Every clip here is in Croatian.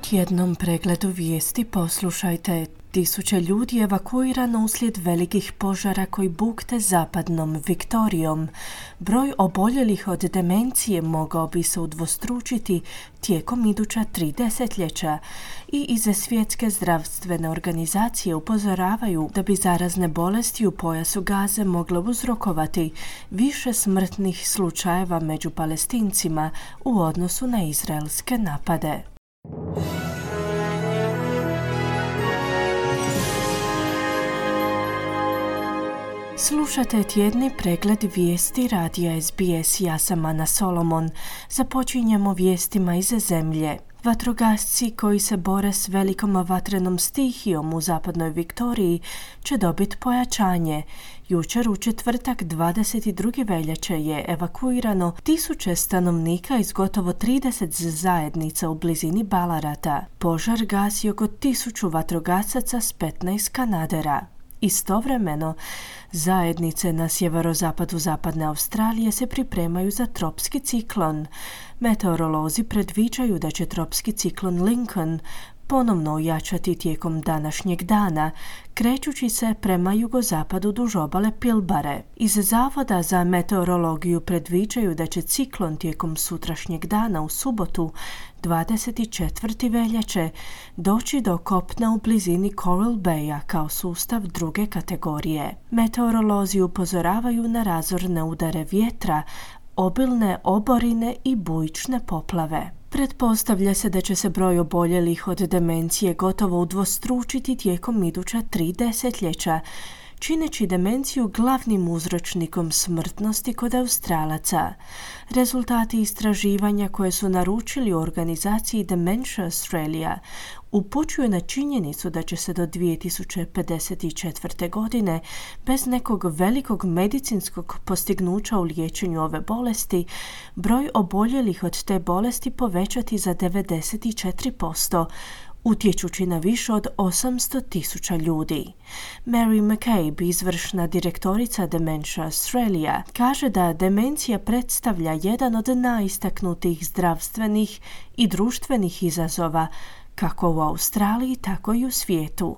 Tjednom pregledu vijesti poslušajte Tisuće ljudi je evakuirano uslijed velikih požara koji bukte zapadnom Viktorijom. Broj oboljelih od demencije mogao bi se udvostručiti tijekom iduća tri desetljeća i ize svjetske zdravstvene organizacije upozoravaju da bi zarazne bolesti u pojasu gaze mogle uzrokovati više smrtnih slučajeva među palestincima u odnosu na izraelske napade. Slušate tjedni pregled vijesti radija SBS. Ja sam Ana Solomon. Započinjemo vijestima iz zemlje. Vatrogasci koji se bore s velikom vatrenom stihijom u zapadnoj Viktoriji će dobiti pojačanje. Jučer u četvrtak 22. veljače je evakuirano tisuće stanovnika iz gotovo 30 zajednica u blizini Balarata. Požar gasi oko tisuću vatrogasaca s 15 kanadera. Istovremeno, zajednice na sjeverozapadu zapadne Australije se pripremaju za tropski ciklon. Meteorolozi predviđaju da će tropski ciklon Lincoln ponovno ojačati tijekom današnjeg dana, krećući se prema jugozapadu duž obale Pilbare. Iz Zavoda za meteorologiju predviđaju da će ciklon tijekom sutrašnjeg dana u subotu 24. veljače doći do kopna u blizini Coral Baya kao sustav druge kategorije. Meteorolozi upozoravaju na razorne udare vjetra, obilne oborine i bujične poplave. Pretpostavlja se da će se broj oboljelih od demencije gotovo udvostručiti tijekom iduća tri desetljeća, čineći demenciju glavnim uzročnikom smrtnosti kod Australaca. Rezultati istraživanja koje su naručili u organizaciji Dementia Australia upućuju na činjenicu da će se do 2054. godine bez nekog velikog medicinskog postignuća u liječenju ove bolesti broj oboljelih od te bolesti povećati za 94%, utječući na više od 800 tisuća ljudi. Mary McCabe, izvršna direktorica Dementia Australia, kaže da demencija predstavlja jedan od najistaknutijih zdravstvenih i društvenih izazova kako u Australiji, tako i u svijetu.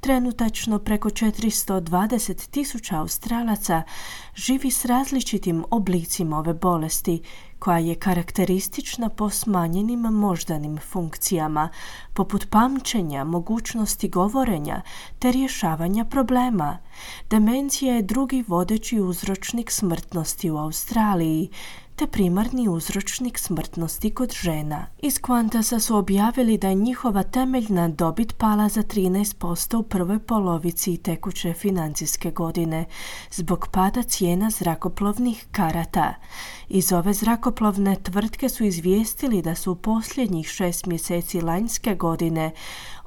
Trenutačno preko 420 tisuća Australaca živi s različitim oblicima ove bolesti, koja je karakteristična po smanjenim moždanim funkcijama, poput pamćenja, mogućnosti govorenja te rješavanja problema. Demencija je drugi vodeći uzročnik smrtnosti u Australiji, te primarni uzročnik smrtnosti kod žena. Iz Quantasa su objavili da je njihova temeljna dobit pala za 13% u prvoj polovici tekuće financijske godine zbog pada cijena zrakoplovnih karata. Iz ove zrakoplovne tvrtke su izvijestili da su u posljednjih šest mjeseci lanjske godine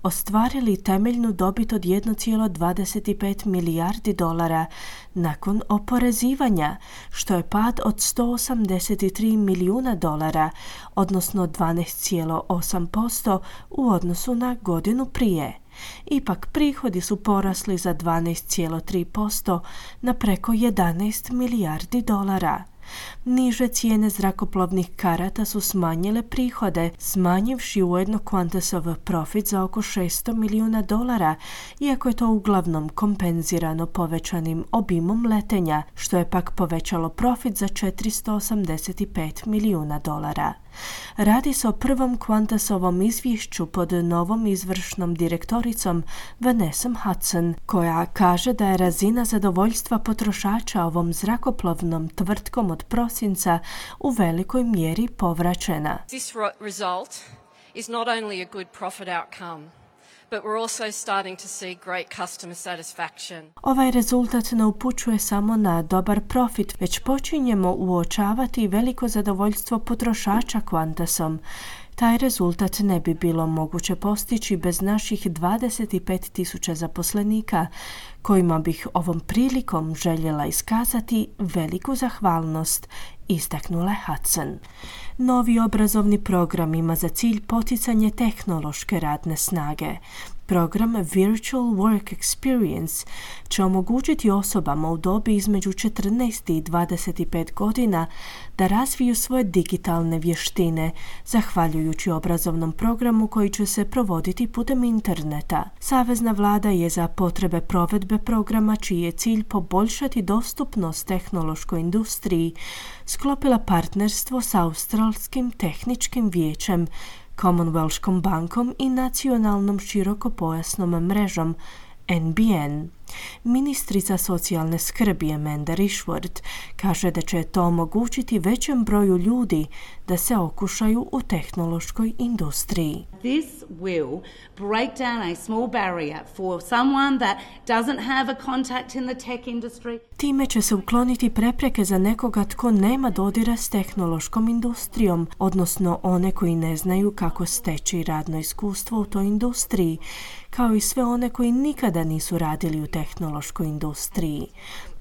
ostvarili temeljnu dobit od 1,25 milijardi dolara nakon oporezivanja, što je pad od 183 milijuna dolara, odnosno 12,8% u odnosu na godinu prije. Ipak prihodi su porasli za 12,3% na preko 11 milijardi dolara. Niže cijene zrakoplovnih karata su smanjile prihode, smanjivši ujedno Qantasov profit za oko 600 milijuna dolara, iako je to uglavnom kompenzirano povećanim obimom letenja, što je pak povećalo profit za 485 milijuna dolara. Radi se o prvom Qantasovom izvješću pod novom izvršnom direktoricom Vanessa Hudson, koja kaže da je razina zadovoljstva potrošača ovom zrakoplovnom tvrtkom od prosinca u velikoj mjeri povraćena. This result is not only a good profit outcome, but we're also starting to see great customer satisfaction. Ovaj rezultat ne upućuje samo na dobar profit, već počinjemo uočavati veliko zadovoljstvo potrošača Qantasom, Taj rezultat ne bi bilo moguće postići bez naših 25 tisuća zaposlenika, kojima bih ovom prilikom željela iskazati veliku zahvalnost, istaknula Hudson. Novi obrazovni program ima za cilj poticanje tehnološke radne snage, Program Virtual Work Experience će omogućiti osobama u dobi između 14 i 25 godina da razviju svoje digitalne vještine, zahvaljujući obrazovnom programu koji će se provoditi putem interneta. Savezna vlada je za potrebe provedbe programa čiji je cilj poboljšati dostupnost tehnološkoj industriji sklopila partnerstvo s Australskim tehničkim vijećem Commonwealthkom bankom i nacionalnom širokopojasnom mrežom NBN. Ministrica socijalne skrbi Amanda Rishworth kaže da će to omogućiti većem broju ljudi da se okušaju u tehnološkoj industriji. This will break down a small barrier for someone that doesn't have a contact in the tech industry. Time će se ukloniti prepreke za nekoga tko nema dodira s tehnološkom industrijom, odnosno one koji ne znaju kako steći radno iskustvo u toj industriji, kao i sve one koji nikada nisu radili u tehnološkoj technološku industriji.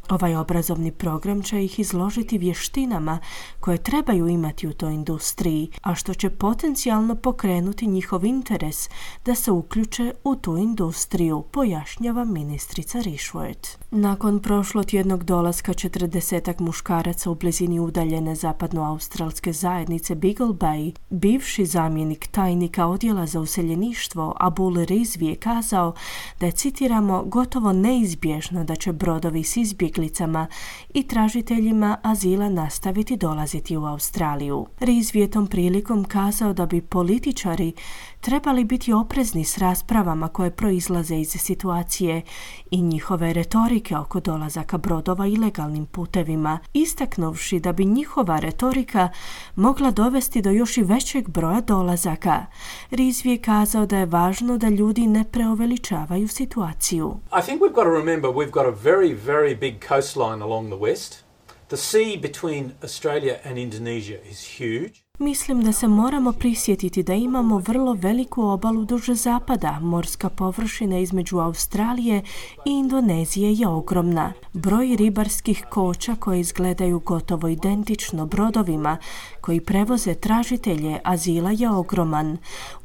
Ovaj obrazovni program će ih izložiti vještinama koje trebaju imati u toj industriji, a što će potencijalno pokrenuti njihov interes da se uključe u tu industriju, pojašnjava ministrica Rishworth. Nakon prošlotjednog dolaska četrdesetak muškaraca u blizini udaljene zapadnoaustralske zajednice Beagle Bay, bivši zamjenik tajnika odjela za useljeništvo Abul Rizvi je kazao da je, citiramo, gotovo neizbježno da će brodovi s izbjeglicama i tražiteljima azila nastaviti dolaziti u Australiju. Rizvi je tom prilikom kazao da bi političari trebali biti oprezni s raspravama koje proizlaze iz situacije i njihove retorike oko dolazaka brodova ilegalnim putevima, istaknuvši da bi njihova retorika mogla dovesti do još i većeg broja dolazaka. Rizvi je kazao da je važno da ljudi ne preoveličavaju situaciju. I think we've got to remember we've got a very, very big coastline along the west. The sea between Australia and Indonesia is huge. Mislim da se moramo prisjetiti da imamo vrlo veliku obalu duže zapada. Morska površina između Australije i Indonezije je ogromna. Broj ribarskih koča koje izgledaju gotovo identično brodovima koji prevoze tražitelje azila je ogroman.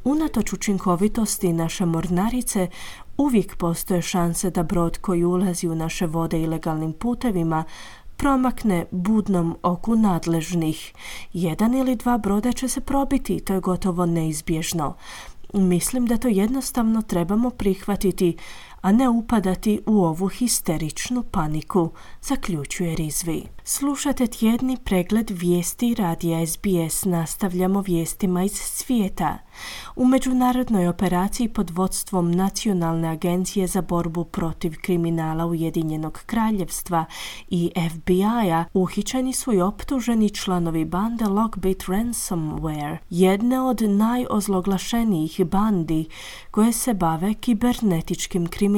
Unatoč učinkovitosti naše mornarice, uvijek postoje šanse da brod koji ulazi u naše vode ilegalnim putevima promakne budnom oku nadležnih. Jedan ili dva broda će se probiti, to je gotovo neizbježno. Mislim da to jednostavno trebamo prihvatiti, a ne upadati u ovu histeričnu paniku, zaključuje Rizvi. Slušate tjedni pregled vijesti radija SBS. Nastavljamo vijestima iz svijeta. U međunarodnoj operaciji pod vodstvom Nacionalne agencije za borbu protiv kriminala Ujedinjenog kraljevstva i FBI-a uhićeni su i optuženi članovi bande Lockbit Ransomware, jedne od najozloglašenijih bandi koje se bave kibernetičkim kriminalom.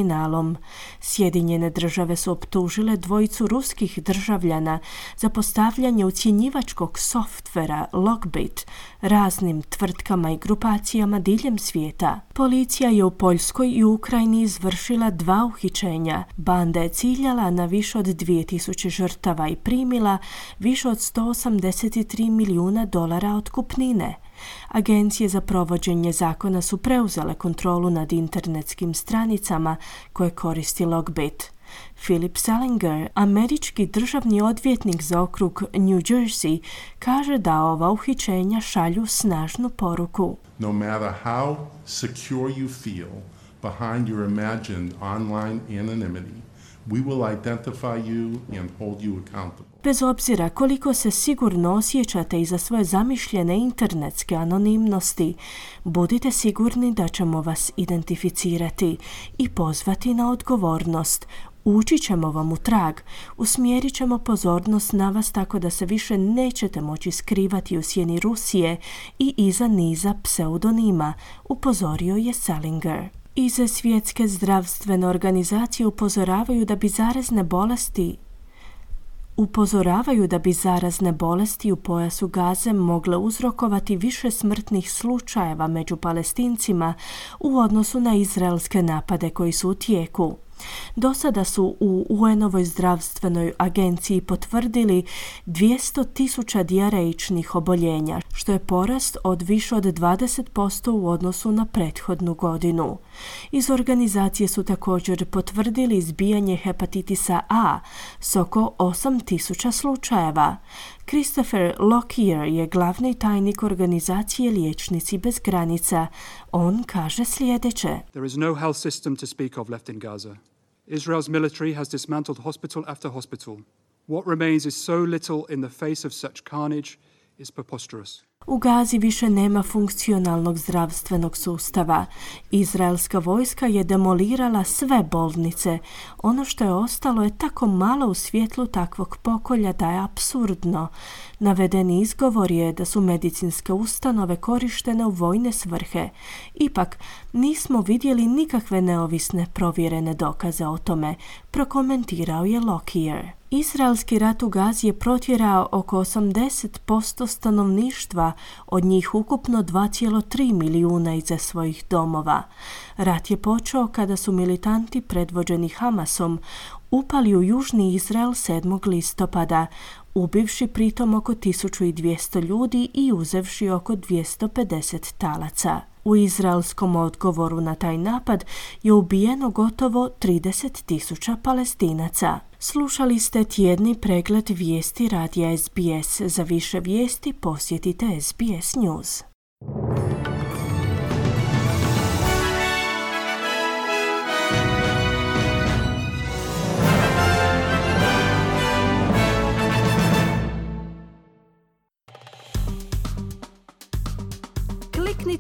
Sjedinjene države su optužile dvojicu ruskih državljana za postavljanje ucjenjivačkog softvera Lockbit raznim tvrtkama i grupacijama diljem svijeta. Policija je u Poljskoj i Ukrajini izvršila dva uhićenja. Banda je ciljala na više od 2000 žrtava i primila više od 183 milijuna dolara otkupnine. Agencije za provođenje zakona su preuzele kontrolu nad internetskim stranicama koje koristi Logbit. Philip Salinger, američki državni odvjetnik za okrug New Jersey, kaže da ova uhićenja šalju snažnu poruku. No matter how secure you feel behind your imagined online anonymity, we will identify you and hold you accountable. Bez obzira koliko se sigurno osjećate iza svoje zamišljene internetske anonimnosti, budite sigurni da ćemo vas identificirati i pozvati na odgovornost, Ući ćemo vam u trag, usmjerit ćemo pozornost na vas tako da se više nećete moći skrivati u sjeni Rusije i iza niza pseudonima, upozorio je Salinger. Ize svjetske zdravstvene organizacije upozoravaju da bi zarazne bolesti upozoravaju da bi zarazne bolesti u pojasu Gaze mogle uzrokovati više smrtnih slučajeva među palestincima u odnosu na izraelske napade koji su u tijeku. Do sada su u UN-ovoj zdravstvenoj agenciji potvrdili 200 tisuća dijareičnih oboljenja, što je porast od više od 20% u odnosu na prethodnu godinu. Iz organizacije su također potvrdili izbijanje hepatitisa A s oko 8 tisuća slučajeva. Christopher Lockyer je glavni tajnik organizacije Liječnici bez granica. On kaže sljedeće. There is no health system to speak of left in Gaza. Israel's military has dismantled hospital after hospital. What remains is so little in the face of such carnage is preposterous. U Gazi više nema funkcionalnog zdravstvenog sustava. Izraelska vojska je demolirala sve bolnice. Ono što je ostalo je tako malo u svjetlu takvog pokolja da je absurdno. Navedeni izgovor je da su medicinske ustanove korištene u vojne svrhe. Ipak, nismo vidjeli nikakve neovisne provjerene dokaze o tome, prokomentirao je Lockyer. Izraelski rat u Gazi je protjerao oko 80% stanovništva, od njih ukupno 2,3 milijuna iza svojih domova. Rat je počeo kada su militanti predvođeni Hamasom upali u južni Izrael 7. listopada, ubivši pritom oko 1200 ljudi i uzevši oko 250 talaca. U izraelskom odgovoru na taj napad je ubijeno gotovo 30 tisuća palestinaca. Slušali ste tjedni pregled vijesti radija SBS. Za više vijesti posjetite SBS News.